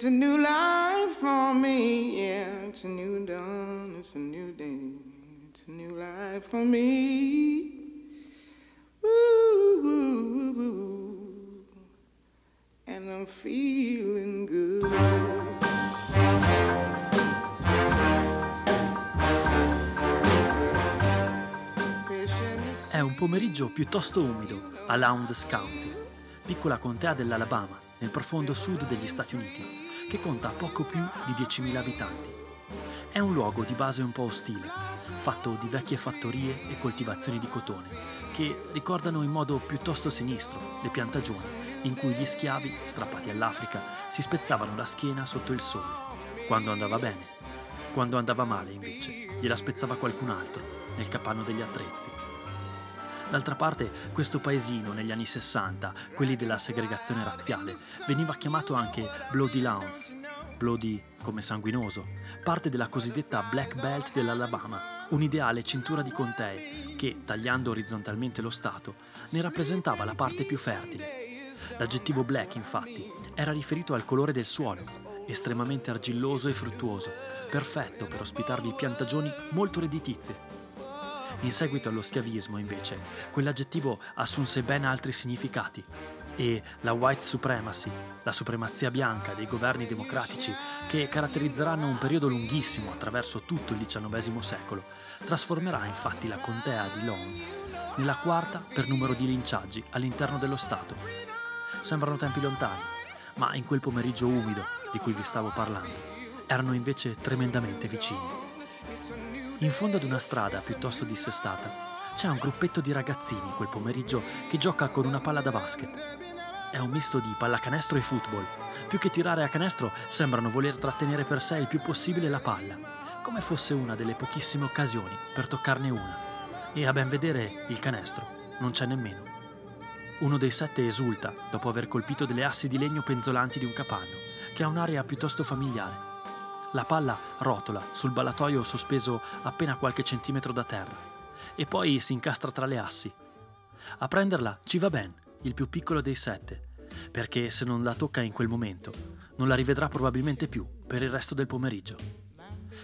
It's a new life for me, yeah. It's a new dawn, it's a new day. It's a new life for me. Ooh, ooh, ooh, and I'm feeling good. È un pomeriggio piuttosto umido a Lowndes County, piccola contea dell'Alabama, nel profondo sud degli Stati Uniti, che conta poco più di 10.000 abitanti. È un luogo di base un po' ostile, fatto di vecchie fattorie e coltivazioni di cotone, che ricordano in modo piuttosto sinistro le piantagioni in cui gli schiavi, strappati all'Africa, si spezzavano la schiena sotto il sole, quando andava bene. Quando andava male, invece, gliela spezzava qualcun altro, nel capanno degli attrezzi. D'altra parte, questo paesino negli anni 60, quelli della segregazione razziale, veniva chiamato anche Bloody Lawns, Bloody come sanguinoso, parte della cosiddetta Black Belt dell'Alabama, un'ideale cintura di contee che, tagliando orizzontalmente lo Stato, ne rappresentava la parte più fertile. L'aggettivo black, infatti, era riferito al colore del suolo, estremamente argilloso e fruttuoso, perfetto per ospitarvi piantagioni molto redditizie. In seguito allo schiavismo, invece, quell'aggettivo assunse ben altri significati e la white supremacy, la supremazia bianca dei governi democratici che caratterizzeranno un periodo lunghissimo attraverso tutto il XIX secolo, trasformerà infatti la contea di Lons nella quarta per numero di linciaggi all'interno dello Stato. Sembrano tempi lontani, ma in quel pomeriggio umido di cui vi stavo parlando, erano invece tremendamente vicini. In fondo ad una strada piuttosto dissestata c'è un gruppetto di ragazzini quel pomeriggio che gioca con una palla da basket. È un misto di pallacanestro e football. Più che tirare a canestro sembrano voler trattenere per sé il più possibile la palla, come fosse una delle pochissime occasioni per toccarne una. E a ben vedere il canestro non c'è nemmeno. Uno dei sette esulta dopo aver colpito delle assi di legno penzolanti di un capanno, che ha un'area piuttosto familiare la palla rotola sul ballatoio sospeso appena qualche centimetro da terra e poi si incastra tra le assi. A prenderla ci va Ben, il più piccolo dei sette, perché se non la tocca in quel momento non la rivedrà probabilmente più per il resto del pomeriggio.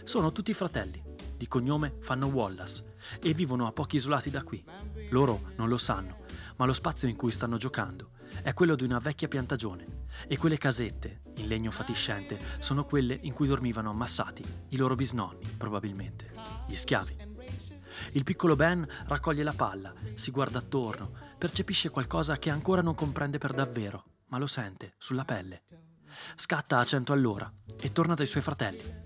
Sono tutti fratelli, di cognome fanno Wallace e vivono a pochi isolati da qui. Loro non lo sanno, ma lo spazio in cui stanno giocando è quello di una vecchia piantagione e quelle casette, in legno fatiscente, sono quelle in cui dormivano ammassati i loro bisnonni, probabilmente, gli schiavi. Il piccolo Ben raccoglie la palla, si guarda attorno, percepisce qualcosa che ancora non comprende per davvero, ma lo sente sulla pelle. Scatta a cento all'ora e torna dai suoi fratelli.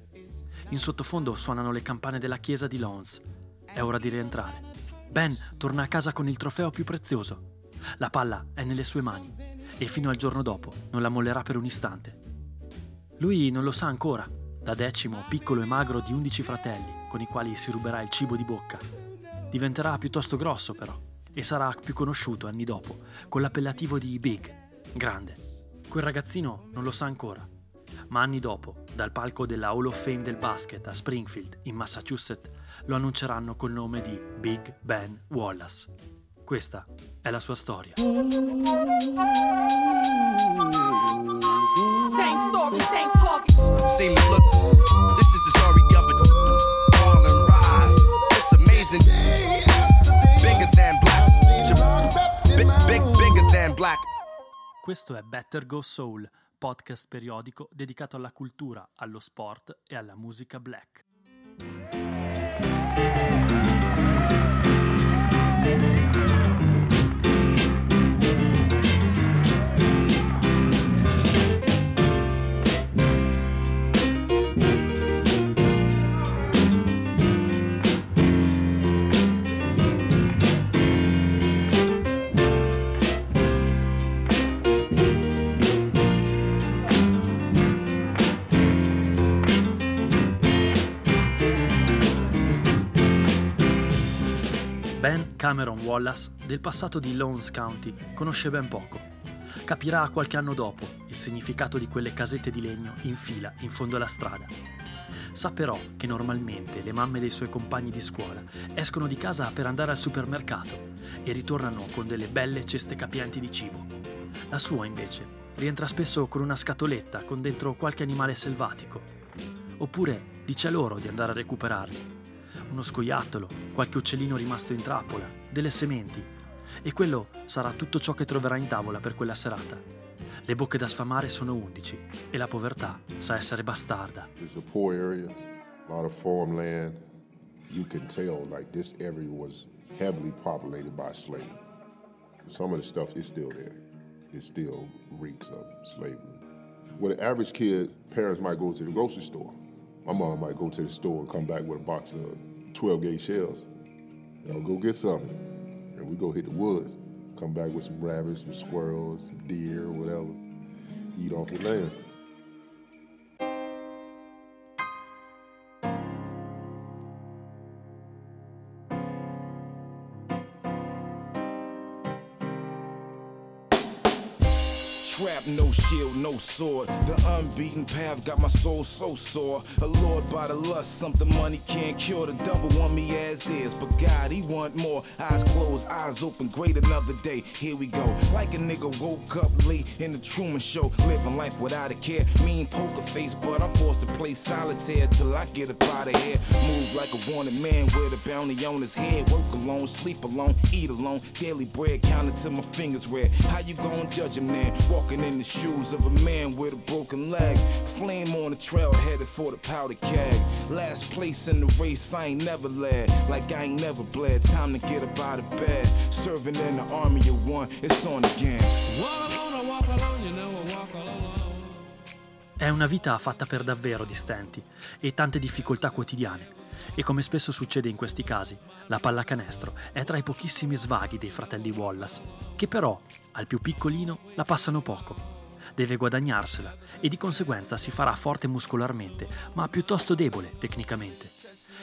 In sottofondo suonano le campane della chiesa di Lons. È ora di rientrare. Ben torna a casa con il trofeo più prezioso. La palla è nelle sue mani e fino al giorno dopo non la mollerà per un istante. Lui non lo sa ancora, da decimo, piccolo e magro di undici fratelli, con i quali si ruberà il cibo di bocca. Diventerà piuttosto grosso però, e sarà più conosciuto anni dopo, con l'appellativo di Big, grande. Quel ragazzino non lo sa ancora, ma anni dopo, dal palco della Hall of Fame del basket a Springfield, in Massachusetts, lo annunceranno col nome di Big Ben Wallace. Questa è la sua storia. Same story, same target. Same look. This is the story of it. Fall and rise. It's amazing. Bigger than black. Big, big, bigger than black. Questo è Better Go Soul, podcast periodico dedicato alla cultura, allo sport e alla musica black. Ben Cameron Wallace del passato di Lowndes County conosce ben poco. Capirà qualche anno dopo il significato di quelle casette di legno in fila in fondo alla strada. Sa però che normalmente le mamme dei suoi compagni di scuola escono di casa per andare al supermercato e ritornano con delle belle ceste capienti di cibo. La sua invece rientra spesso con una scatoletta con dentro qualche animale selvatico. Oppure dice loro di andare a recuperarli. Uno scoiattolo, qualche uccellino rimasto in trappola, delle sementi. E quello sarà tutto ciò che troverà in tavola per quella serata. Le bocche da sfamare sono undici e la povertà sa essere bastarda. It's a poor area, a lot of farmland. You can tell like this area was heavily populated by slaves. Some of the stuff is still there. It still reeks of slavery. With an average kid, parents might go to the grocery store. My mom might go to the store and come back with a box of 12 gauge shells. Know, go get something. And we go hit the woods. Come back with some rabbits, some squirrels, deer, whatever. Eat off the land. Trap, no shield, no sword. The unbeaten path got my soul so sore. Allured by the lust, something money can't cure. The devil want me as is, but God, he want more. Eyes closed, eyes open, great another day. Here we go. Like a nigga woke up late in the Truman Show, living life without a care. Mean poker face, but I'm forced to play solitaire till I get up out of here. Move like a wanted man with a bounty on his head. Work alone, sleep alone, eat alone. Daily bread counted till my fingers red. How you gonna judge a man walking in the shoes of a man with a broken leg? Flame on the trail headed for the powder keg. Last place in the race, I ain't never led. Like I ain't never bled. Time to get up out of bed. Serving in the army of one, it's on again. È una vita fatta per davvero di stenti e tante difficoltà quotidiane. E come spesso succede in questi casi, la pallacanestro è tra i pochissimi svaghi dei fratelli Wallace, che però, al più piccolino, la passano poco. Deve guadagnarsela e di conseguenza si farà forte muscolarmente, ma piuttosto debole tecnicamente.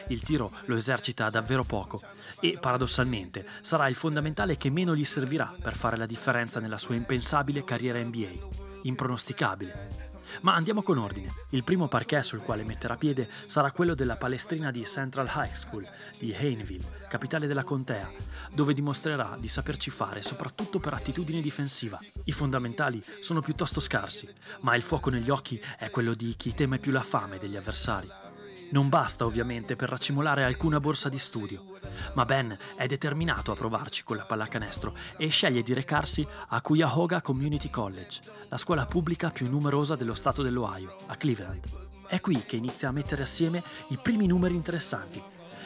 Il tiro lo esercita davvero poco e, paradossalmente, sarà il fondamentale che meno gli servirà per fare la differenza nella sua impensabile carriera NBA. Impronosticabile. Ma andiamo con ordine. Il primo parquet sul quale metterà piede sarà quello della palestrina di Central High School di Hayneville, capitale della contea, dove dimostrerà di saperci fare soprattutto per attitudine difensiva. I fondamentali sono piuttosto scarsi, ma il fuoco negli occhi è quello di chi teme più la fame degli avversari. Non basta ovviamente per raccimolare alcuna borsa di studio, ma Ben è determinato a provarci con la pallacanestro e sceglie di recarsi a Cuyahoga Community College, la scuola pubblica più numerosa dello stato dell'Ohio, a Cleveland. È qui che inizia a mettere assieme i primi numeri interessanti.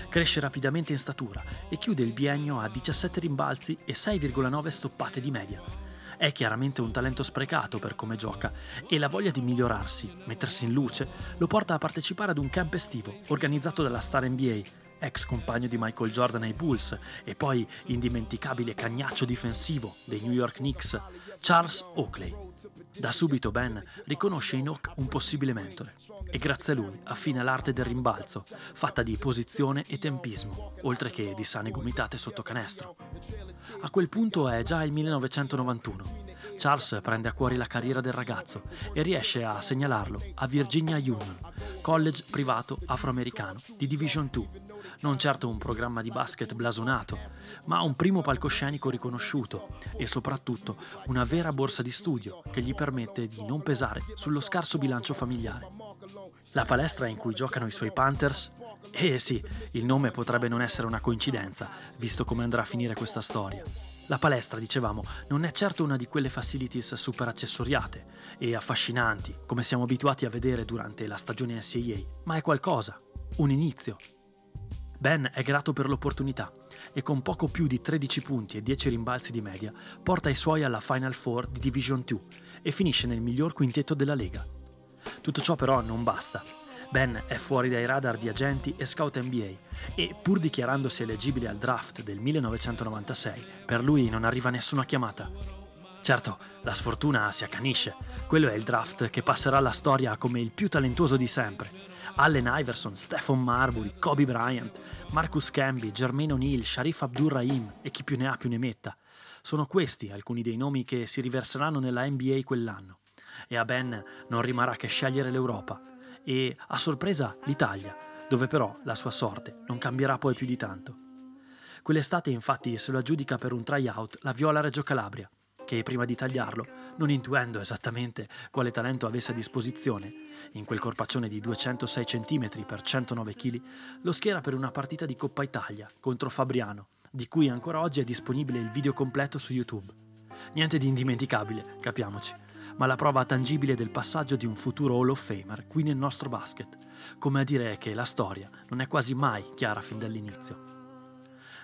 Cresce rapidamente in statura e chiude il biennio a 17 rimbalzi e 6,9 stoppate di media. È chiaramente un talento sprecato per come gioca e la voglia di migliorarsi, mettersi in luce, lo porta a partecipare ad un camp estivo organizzato dalla star NBA, ex compagno di Michael Jordan ai Bulls e poi indimenticabile cagnaccio difensivo dei New York Knicks, Charles Oakley. Da subito Ben riconosce in Hawk un possibile mentore e grazie a lui affina l'arte del rimbalzo, fatta di posizione e tempismo, oltre che di sane gomitate sotto canestro. A quel punto è già il 1991. Charles prende a cuore la carriera del ragazzo e riesce a segnalarlo a Virginia Union, college privato afroamericano di Division 2. Non certo un programma di basket blasonato, ma un primo palcoscenico riconosciuto e soprattutto una vera borsa di studio che gli permette di non pesare sullo scarso bilancio familiare. La palestra in cui giocano i suoi Panthers? Eh sì, il nome potrebbe non essere una coincidenza, visto come andrà a finire questa storia. La palestra, dicevamo, non è certo una di quelle facilities super accessoriate e affascinanti, come siamo abituati a vedere durante la stagione NCAA, ma è qualcosa, un inizio. Ben è grato per l'opportunità e con poco più di 13 punti e 10 rimbalzi di media porta i suoi alla Final Four di Division 2 e finisce nel miglior quintetto della Lega. Tutto ciò però non basta. Ben è fuori dai radar di agenti e scout NBA e, pur dichiarandosi eleggibile al draft del 1996, per lui non arriva nessuna chiamata. Certo, la sfortuna si accanisce. Quello è il draft che passerà alla storia come il più talentuoso di sempre. Allen Iverson, Stephen Marbury, Kobe Bryant, Marcus Camby, Jermaine O'Neal, Sharif Abdur-Rahim e chi più ne ha più ne metta. Sono questi alcuni dei nomi che si riverseranno nella NBA quell'anno. E a Ben non rimarrà che scegliere l'Europa e, a sorpresa, l'Italia, dove però la sua sorte non cambierà poi più di tanto. Quell'estate infatti se lo aggiudica per un tryout la Viola Reggio Calabria, che prima di tagliarlo, non intuendo esattamente quale talento avesse a disposizione, in quel corpaccione di 206 cm per 109 kg, lo schiera per una partita di Coppa Italia contro Fabriano, di cui ancora oggi è disponibile il video completo su YouTube. Niente di indimenticabile, capiamoci, ma la prova tangibile del passaggio di un futuro Hall of Famer qui nel nostro basket, come a dire che la storia non è quasi mai chiara fin dall'inizio.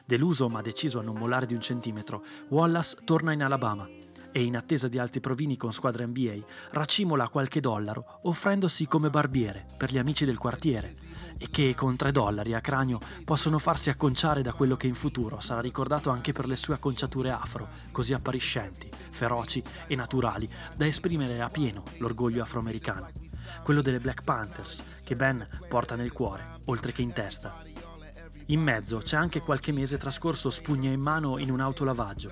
Deluso ma deciso a non mollare di un centimetro, Wallace torna in Alabama e in attesa di altri provini con squadra NBA racimola qualche dollaro offrendosi come barbiere per gli amici del quartiere e che con tre dollari a cranio possono farsi acconciare da quello che in futuro sarà ricordato anche per le sue acconciature afro, così appariscenti, feroci e naturali da esprimere a pieno l'orgoglio afroamericano, quello delle Black Panthers che Ben porta nel cuore, oltre che in testa. In mezzo c'è anche qualche mese trascorso spugna in mano in un autolavaggio.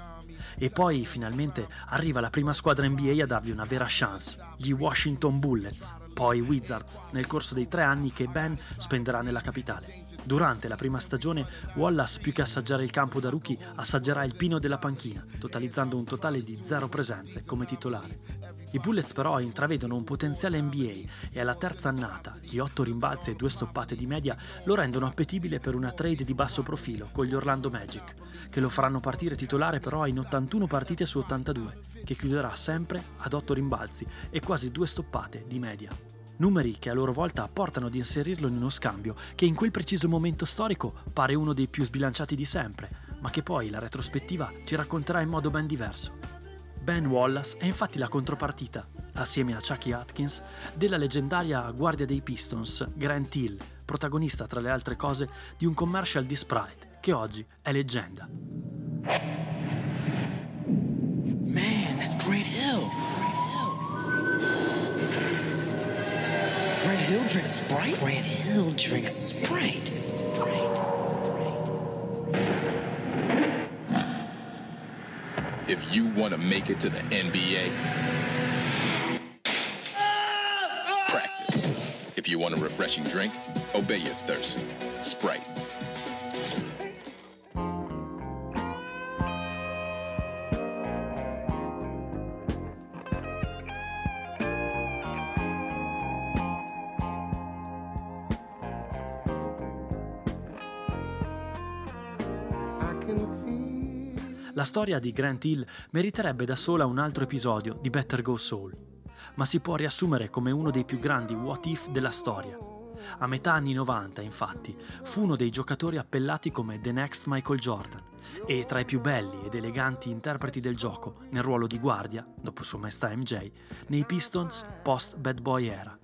E poi finalmente arriva la prima squadra NBA a dargli una vera chance, gli Washington Bullets, poi Wizards, nel corso dei tre anni che Ben spenderà nella capitale. Durante la prima stagione, Wallace, più che assaggiare il campo da rookie, assaggerà il pino della panchina, totalizzando un totale di zero presenze come titolare. I Bullets però intravedono un potenziale NBA e alla terza annata, gli otto rimbalzi e due stoppate di media lo rendono appetibile per una trade di basso profilo con gli Orlando Magic, che lo faranno partire titolare però in 81 partite su 82, che chiuderà sempre ad otto rimbalzi e quasi due stoppate di media numeri che a loro volta portano ad inserirlo in uno scambio che in quel preciso momento storico pare uno dei più sbilanciati di sempre, ma che poi la retrospettiva ci racconterà in modo ben diverso. Ben Wallace è infatti la contropartita, assieme a Chucky Atkins, della leggendaria guardia dei Pistons, Grant Hill, protagonista tra le altre cose di un commercial di Sprite, che oggi è leggenda. Man, that's Grant Hill. Grant Hill drinks Sprite? Grant Hill drinks Sprite. If you want to make it to the NBA, practice. If you want a refreshing drink, obey your thirst. Sprite. La storia di Grant Hill meriterebbe da sola un altro episodio di Better Go Soul, ma si può riassumere come uno dei più grandi what if della storia. A metà anni 90, infatti, fu uno dei giocatori appellati come The Next Michael Jordan e tra i più belli ed eleganti interpreti del gioco nel ruolo di guardia, dopo sua maestà MJ, nei Pistons post Bad Boy era.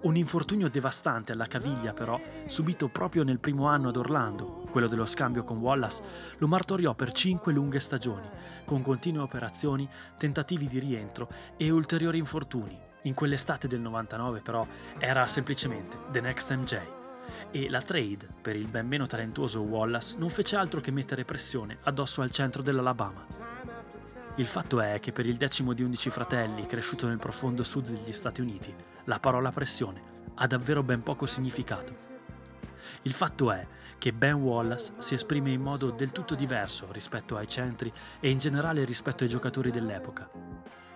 Un infortunio devastante alla caviglia, però, subito proprio nel primo anno ad Orlando, quello dello scambio con Wallace, lo martoriò per cinque lunghe stagioni, con continue operazioni, tentativi di rientro e ulteriori infortuni. In quell'estate del 99, però, era semplicemente The Next MJ. E la trade per il ben meno talentuoso Wallace non fece altro che mettere pressione addosso al centro dell'Alabama. Il fatto è che per il decimo di undici fratelli, cresciuto nel profondo sud degli Stati Uniti, la parola pressione ha davvero ben poco significato. Il fatto è che Ben Wallace si esprime in modo del tutto diverso rispetto ai centri e in generale rispetto ai giocatori dell'epoca.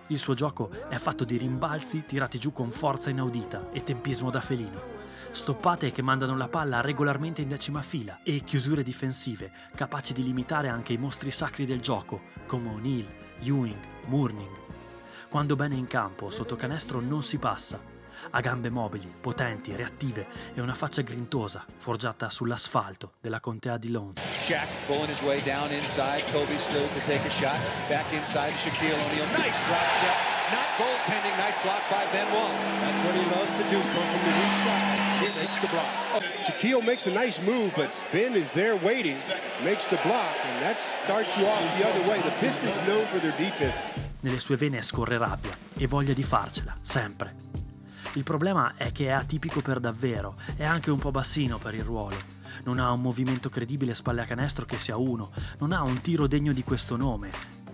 Il suo gioco è fatto di rimbalzi tirati giù con forza inaudita e tempismo da felino, stoppate che mandano la palla regolarmente in decima fila e chiusure difensive capaci di limitare anche i mostri sacri del gioco come O'Neill, Ewing, Mourning. Quando Ben è in campo, sotto canestro non si passa. Ha gambe mobili, potenti, reattive e una faccia grintosa, forgiata sull'asfalto della contea di Lowndes. Shaq pulling his way down inside. Kobe still to take a shot. Back inside Shaquille O'Neal. Nice drop step. Not goaltending. Nice block by Ben Wallace. That's what he loves to do. Come from the weak side. Makes the block. Shaquille makes a nice move, but Ben is there waiting, makes the block, and that starts you off the other way. The Pistons known for their defense. Nelle sue vene scorre rabbia e voglia di farcela, sempre. Il problema è che è atipico per davvero, è anche un po' bassino per il ruolo. non ha un movimento credibile spalle a canestro che sia uno, non ha un tiro degno di questo nome,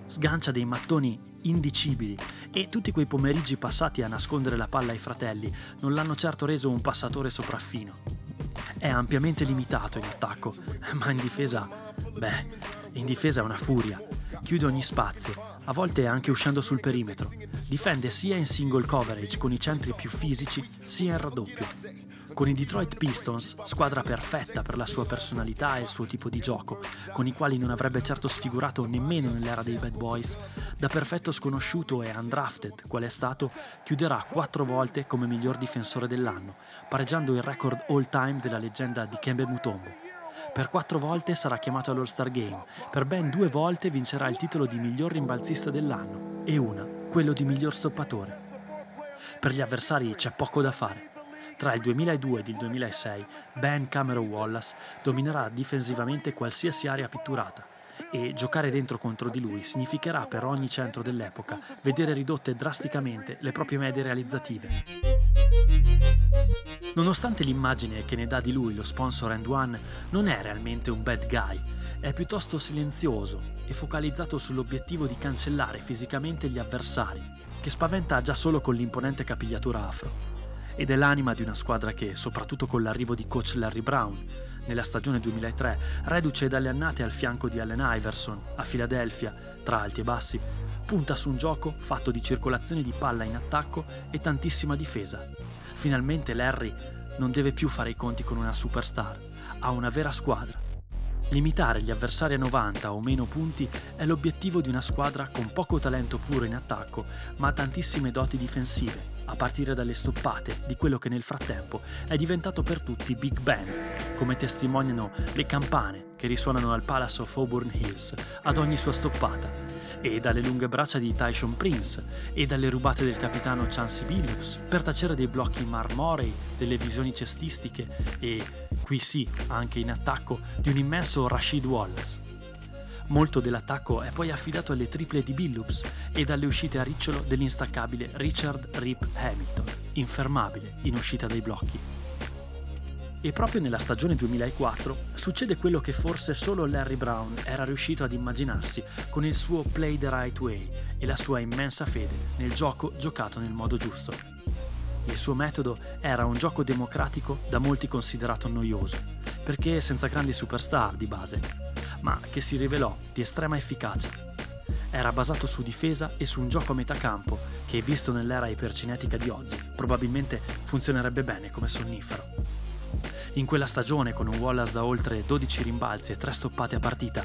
sgancia dei mattoni indicibili e tutti quei pomeriggi passati a nascondere la palla ai fratelli non l'hanno certo reso un passatore sopraffino. È ampiamente limitato in attacco, ma in difesa, beh, in difesa è una furia. Chiude ogni spazio, a volte anche uscendo sul perimetro. Difende sia in single coverage con i centri più fisici, sia in raddoppio. Con i Detroit Pistons, squadra perfetta per la sua personalità e il suo tipo di gioco, con i quali non avrebbe certo sfigurato nemmeno nell'era dei Bad Boys, da perfetto sconosciuto e undrafted qual è stato, chiuderà quattro volte come miglior difensore dell'anno, pareggiando il record all-time della leggenda di Kembe Mutombo. Per quattro volte sarà chiamato all'All-Star Game, per ben due volte vincerà il titolo di miglior rimbalzista dell'anno e una, quello di miglior stoppatore. Per gli avversari c'è poco da fare. Tra il 2002 ed il 2006 Ben Cameron Wallace dominerà difensivamente qualsiasi area pitturata e giocare dentro contro di lui significherà per ogni centro dell'epoca vedere ridotte drasticamente le proprie medie realizzative. Nonostante l'immagine che ne dà di lui lo sponsor End One non è realmente un bad guy, è piuttosto silenzioso e focalizzato sull'obiettivo di cancellare fisicamente gli avversari, che spaventa già solo con l'imponente capigliatura afro. Ed è l'anima di una squadra che, soprattutto con l'arrivo di coach Larry Brown, nella stagione 2003, reduce dalle annate al fianco di Allen Iverson, a Filadelfia, tra alti e bassi, punta su un gioco fatto di circolazione di palla in attacco e tantissima difesa. Finalmente Larry non deve più fare i conti con una superstar, ha una vera squadra. Limitare gli avversari a 90 o meno punti è l'obiettivo di una squadra con poco talento puro in attacco, ma tantissime doti difensive, a partire dalle stoppate di quello che nel frattempo è diventato per tutti Big Band, come testimoniano le campane che risuonano al Palace of Auburn Hills ad ogni sua stoppata, e dalle lunghe braccia di Tyson Prince e dalle rubate del capitano Chansey Billups per tacere dei blocchi marmorei, delle visioni cestistiche e, qui sì, anche in attacco, di un immenso Rashid Wallace. Molto dell'attacco è poi affidato alle triple di Billups e dalle uscite a ricciolo dell'instaccabile Richard Rip Hamilton, infermabile in uscita dai blocchi. E proprio nella stagione 2004 succede quello che forse solo Larry Brown era riuscito ad immaginarsi con il suo Play the Right Way e la sua immensa fede nel gioco giocato nel modo giusto. Il suo metodo era un gioco democratico da molti considerato noioso, perché senza grandi superstar di base, ma che si rivelò di estrema efficacia. Era basato su difesa e su un gioco a metà campo che, visto nell'era ipercinetica di oggi, probabilmente funzionerebbe bene come sonnifero. In quella stagione, con un Wallace da oltre 12 rimbalzi e 3 stoppate a partita,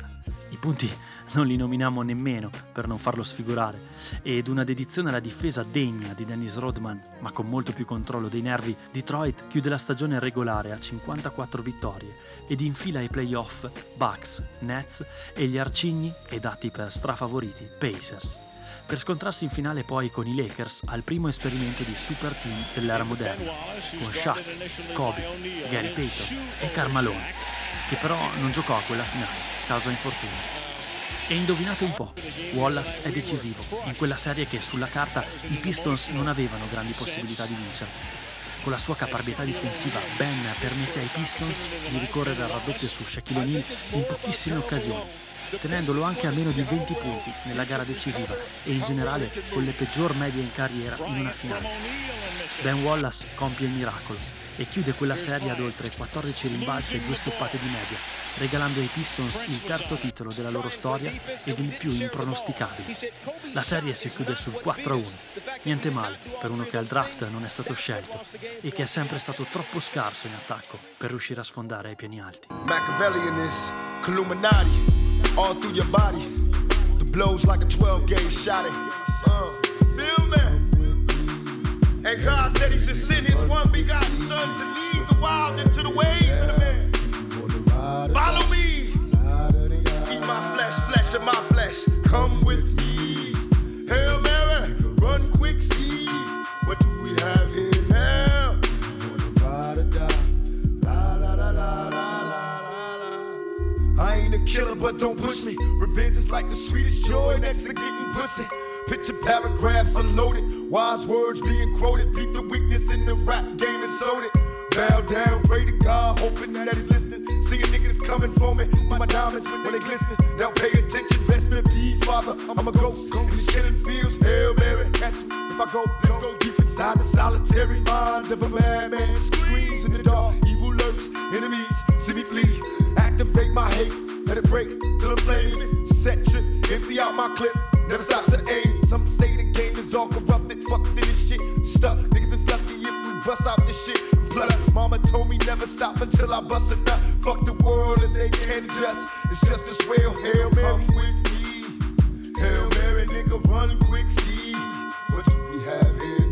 i punti non li nominiamo nemmeno per non farlo sfigurare, ed una dedizione alla difesa degna di Dennis Rodman, ma con molto più controllo dei nervi, Detroit chiude la stagione regolare a 54 vittorie ed infila ai playoff Bucks, Nets e gli arcigni e dati per strafavoriti Pacers per scontrarsi in finale poi con i Lakers al primo esperimento di super team dell'era moderna, con Shaq, Kobe, Gary Payton e Carmalone, che però non giocò a quella finale, causa infortunio. E indovinate un po', Wallace è decisivo, in quella serie che sulla carta i Pistons non avevano grandi possibilità di vincere. Con la sua caparbietà difensiva, Ben permette ai Pistons di ricorrere al raddoppio su Shaquille O'Neal in pochissime occasioni tenendolo anche a meno di 20 punti nella gara decisiva e in generale con le peggior medie in carriera in una finale. Ben Wallace compie il miracolo e chiude quella serie ad oltre 14 rimbalzi e due stoppate di media, regalando ai Pistons il terzo titolo della loro storia ed il più impronosticabile. La serie si chiude sul 4-1, niente male per uno che al draft non è stato scelto e che è sempre stato troppo scarso in attacco per riuscire a sfondare ai piani alti. Machiavellian is Illuminati. All through your body. The blows like a 12 gauge shot. Uh, feel me? And God said He should send His one begotten Son to lead the wild into the ways of the man. Follow me. Eat my flesh, flesh of my flesh. Come with me. Killer, but don't push me. Revenge is like the sweetest joy next to getting pussy. Picture paragraphs unloaded, wise words being quoted. Beat the weakness in the rap game and sold it. Bow down, pray to God, hoping that he's listening. Seeing niggas coming for me, my diamonds when they glistening. Now pay attention, best me please, Father. I'm a ghost these killing fields. Hail Mary, catch me if I go. Let's go deep inside the solitary mind of a madman. Screams in the dark, evil lurks, enemies see me flee. Activate my hate, let it break till I'm flaming. Set trip, empty out my clip, never stop to aim. Some say the game is all corrupted, fucked in this shit. Stuck, niggas is lucky if we bust out this shit. Plus, mama told me never stop until I bust it nut. Fuck the world if they can't adjust. It's just as well, Hail Mary with me. Mary, nigga, run quick, see what we have here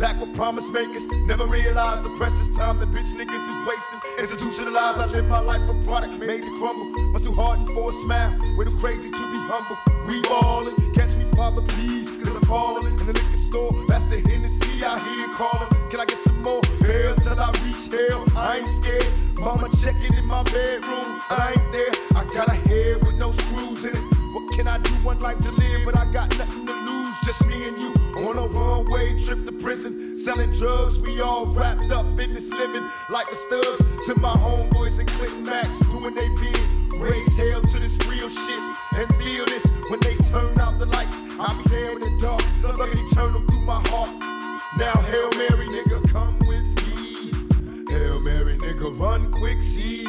packed with promise makers. Never realized the precious time that bitch niggas is wasting. Institutionalized, I live my life a product made to crumble. Much too hardened for a smile. Way too crazy to be humble. We ballin', catch me, Father, please, cause I'm falling. In the liquor store, that's the Hennessy I hear calling. Can I get some more? Hell till I reach hell. I ain't scared. Mama checking in my bedroom. I ain't there. I got a head with no screws in it. What can I do? One life to live, but I got nothing to lose. Just me and you on a one way trip to prison. Selling drugs, we all wrapped up in this living like the studs. To my homeboys and Clinton Max doing they bid. Raise hell to this real shit and feel this when they turn out the lights. I'll be there in the dark, looking eternal through my heart. Now, Hail Mary, nigga, come with me. Hail Mary, nigga, run quick, see.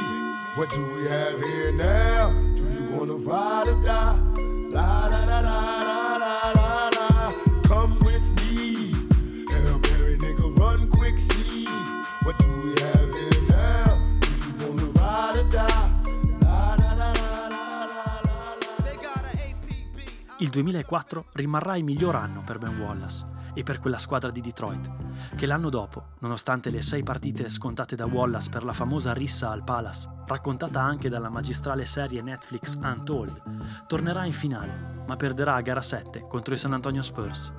What do we have here now? Wanna ride or die? La da da da da da da da. Come with me. Hail Mary, nigga, run quick, see. What do we have here now? Do you wanna ride or die? Il 2004 rimarrà il miglior anno per Ben Wallace e per quella squadra di Detroit, che l'anno dopo, nonostante le sei partite scontate da Wallace per la famosa rissa al Palace, raccontata anche dalla magistrale serie Netflix Untold, tornerà in finale, ma perderà a gara 7 contro i San Antonio Spurs.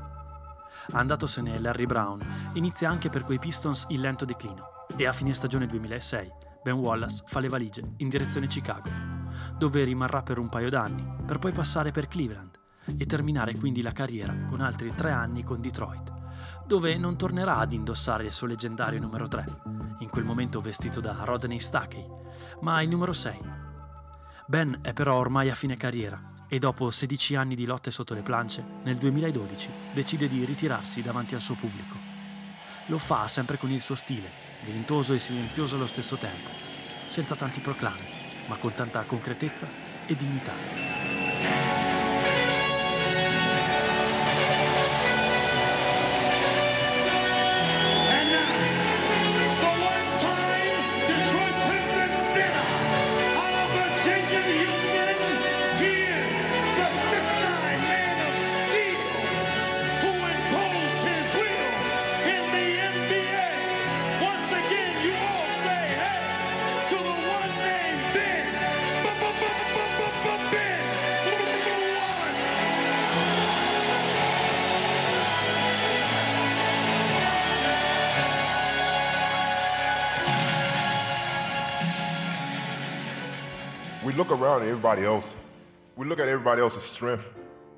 Andatosene Larry Brown, inizia anche per quei Pistons il lento declino e a fine stagione 2006 Ben Wallace fa le valigie in direzione Chicago, dove rimarrà per un paio d'anni, per poi passare per Cleveland e terminare quindi la carriera con altri tre anni con Detroit, dove non tornerà ad indossare il suo leggendario numero 3, in quel momento vestito da Rodney Stackey, ma il numero 6. Ben è però ormai a fine carriera e dopo 16 anni di lotte sotto le plance, nel 2012 decide di ritirarsi davanti al suo pubblico. Lo fa sempre con il suo stile, grintoso e silenzioso allo stesso tempo, senza tanti proclami, ma con tanta concretezza e dignità. Around at everybody else. We look at everybody else's strength.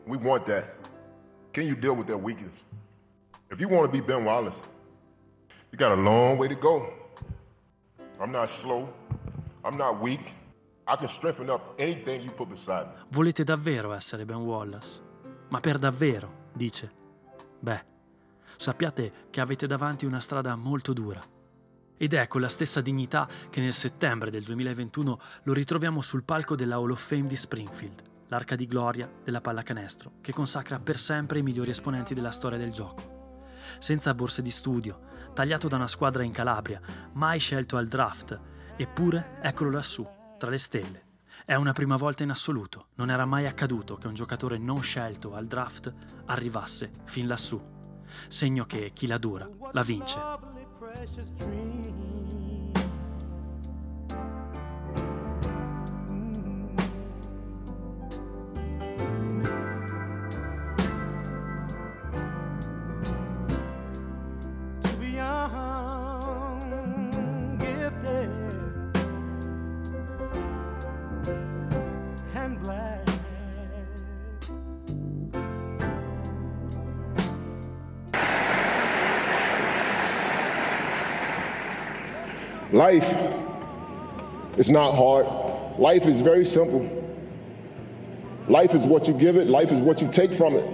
We want that. Can you deal with their weakness? If you want to be Ben Wallace, you got a long way to go. I'm not slow. I'm not weak. I can strengthen up anything you put beside me. Volete davvero essere Ben Wallace? Ma per davvero, dice. Beh, sappiate che avete davanti una strada molto dura. Ed è con la stessa dignità che nel settembre del 2021 lo ritroviamo sul palco della Hall of Fame di Springfield, l'arca di gloria della pallacanestro, che consacra per sempre i migliori esponenti della storia del gioco. Senza borse di studio, tagliato da una squadra in Calabria, mai scelto al draft, eppure eccolo lassù, tra le stelle. È una prima volta in assoluto, non era mai accaduto che un giocatore non scelto al draft arrivasse fin lassù. Segno che chi la dura la vince. Precious dream. Life is not hard. Life is very simple. Life is what you give it, life is what you take from it.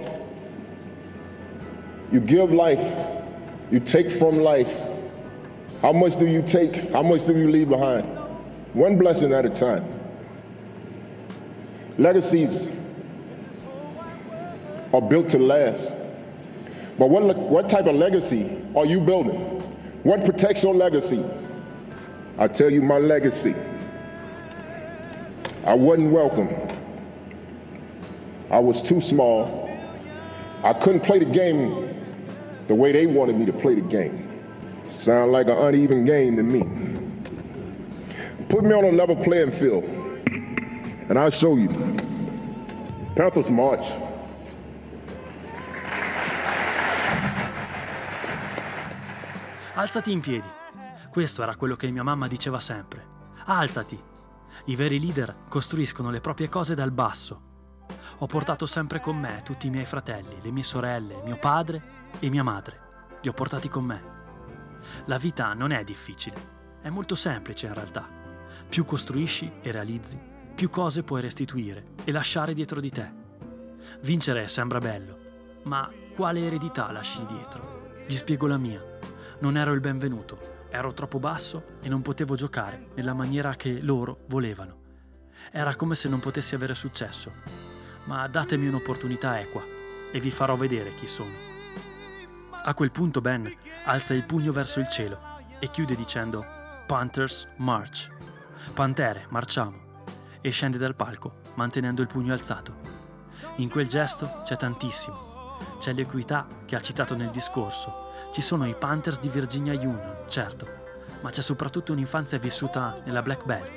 You give life, you take from life. How much do you take? How much do you leave behind? One blessing at a time. Legacies are built to last. But what, what type of legacy are you building? What protects your legacy? I tell you my legacy. I wasn't welcome. I was too small. I couldn't play the game the way they wanted me to play the game. Sound like an uneven game to me. Put me on a level playing field, and I'll show you. Panthers march. Alzati in piedi. Questo era quello che mia mamma diceva sempre. Alzati. I veri leader costruiscono le proprie cose dal basso. Ho portato sempre con me tutti i miei fratelli, le mie sorelle, mio padre e mia madre. Li ho portati con me. La vita non è difficile, è molto semplice in realtà. Più costruisci e realizzi, più cose puoi restituire e lasciare dietro di te. Vincere sembra bello, ma quale eredità lasci dietro? Vi spiego la mia. Non ero il benvenuto, ero troppo basso e non potevo giocare nella maniera che loro volevano. Era come se non potessi avere successo. Ma datemi un'opportunità equa e vi farò vedere chi sono. A quel punto Ben alza il pugno verso il cielo e chiude dicendo Panthers March. Pantere, marciamo. E scende dal palco mantenendo il pugno alzato. In quel gesto c'è tantissimo. C'è l'equità che ha citato nel discorso. Ci sono i Panthers di Virginia Union, certo, ma c'è soprattutto un'infanzia vissuta nella Black Belt,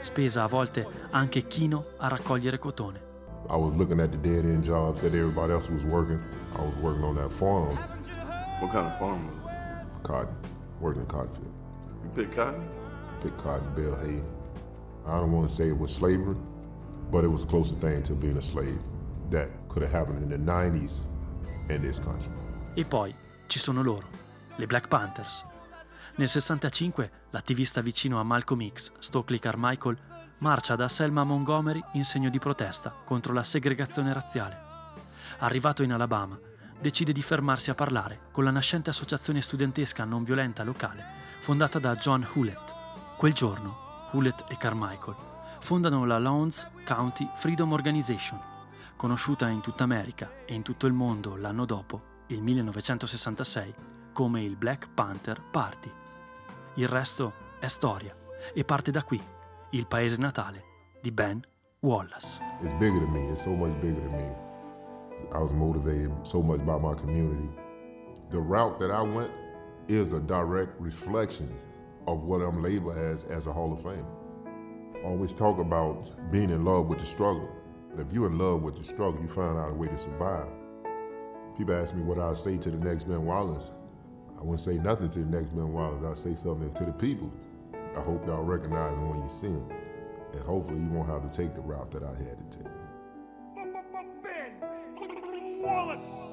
spesa a volte anche chino a raccogliere cotone. I was looking at the dead end jobs that everybody else was working. I was working on that farm, What kind of farm was it? cotton, working in cotton field. You pick cotton? Pick cotton, bale hay. I don't want to say it was slavery, but it was the closest thing to being a slave that could have happened in the 90s in this country. E poi ci sono loro, le Black Panthers. Nel 65 l'attivista vicino a Malcolm X, Stokely Carmichael, marcia da Selma Montgomery in segno di protesta contro la segregazione razziale. Arrivato in Alabama, decide di fermarsi a parlare con la nascente associazione studentesca non violenta locale fondata da John Hewlett. Quel giorno, Hewlett e Carmichael fondano la Lowndes County Freedom Organization, conosciuta in tutta America e in tutto il mondo l'anno dopo, il 1966, come il Black Panther Party. Il resto è storia e parte da qui, il paese natale di Ben Wallace. It's bigger than me. It's so much bigger than me. I was motivated so much by my community. The route that I went is a direct reflection of what I'm labeled as as a Hall of Fame. Always talk about being in love with the struggle. If you're in love with the struggle, you find out a way to survive. People ask me what I'll say to the next Ben Wallace. I wouldn't say nothing to the next Ben Wallace. I'll say something to the people. I hope y'all recognize them when you see them. And hopefully you won't have to take the route that I had to take. Ben Wallace.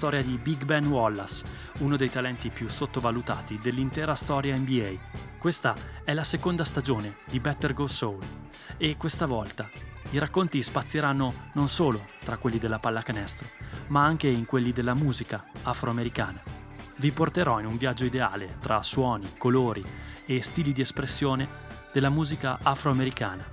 Storia di Big Ben Wallace, uno dei talenti più sottovalutati dell'intera storia NBA. Questa è la seconda stagione di Better Go Soul e questa volta i racconti spazieranno non solo tra quelli della pallacanestro, ma anche in quelli della musica afroamericana. Vi porterò in un viaggio ideale tra suoni, colori e stili di espressione della musica afroamericana.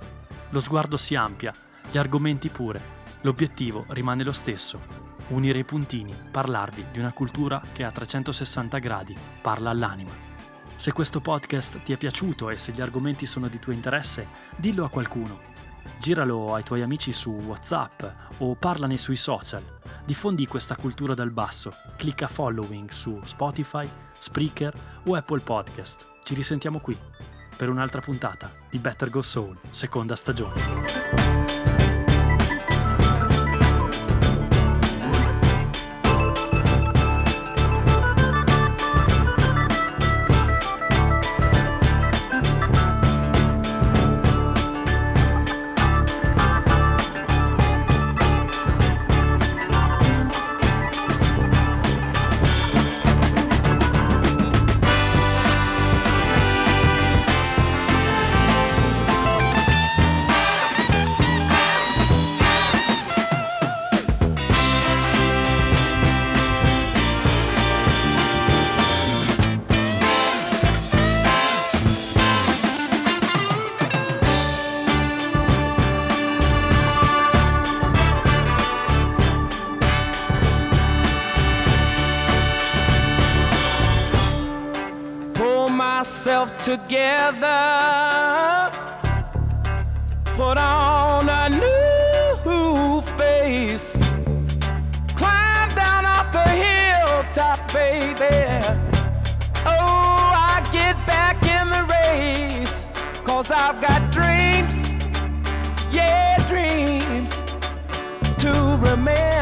Lo sguardo si ampia, gli argomenti pure. L'obiettivo rimane lo stesso, unire i puntini, parlarvi di una cultura che a 360 gradi parla all'anima. Se questo podcast ti è piaciuto e se gli argomenti sono di tuo interesse, dillo a qualcuno. Giralo ai tuoi amici su WhatsApp o parlane sui social. Diffondi questa cultura dal basso. Clicca following su Spotify, Spreaker o Apple Podcast. Ci risentiamo qui per un'altra puntata di Better Go Soul, seconda stagione. Together, put on a new face, climb down off the hilltop, baby. Oh, I get back in the race, cause I've got dreams, yeah, dreams to remember.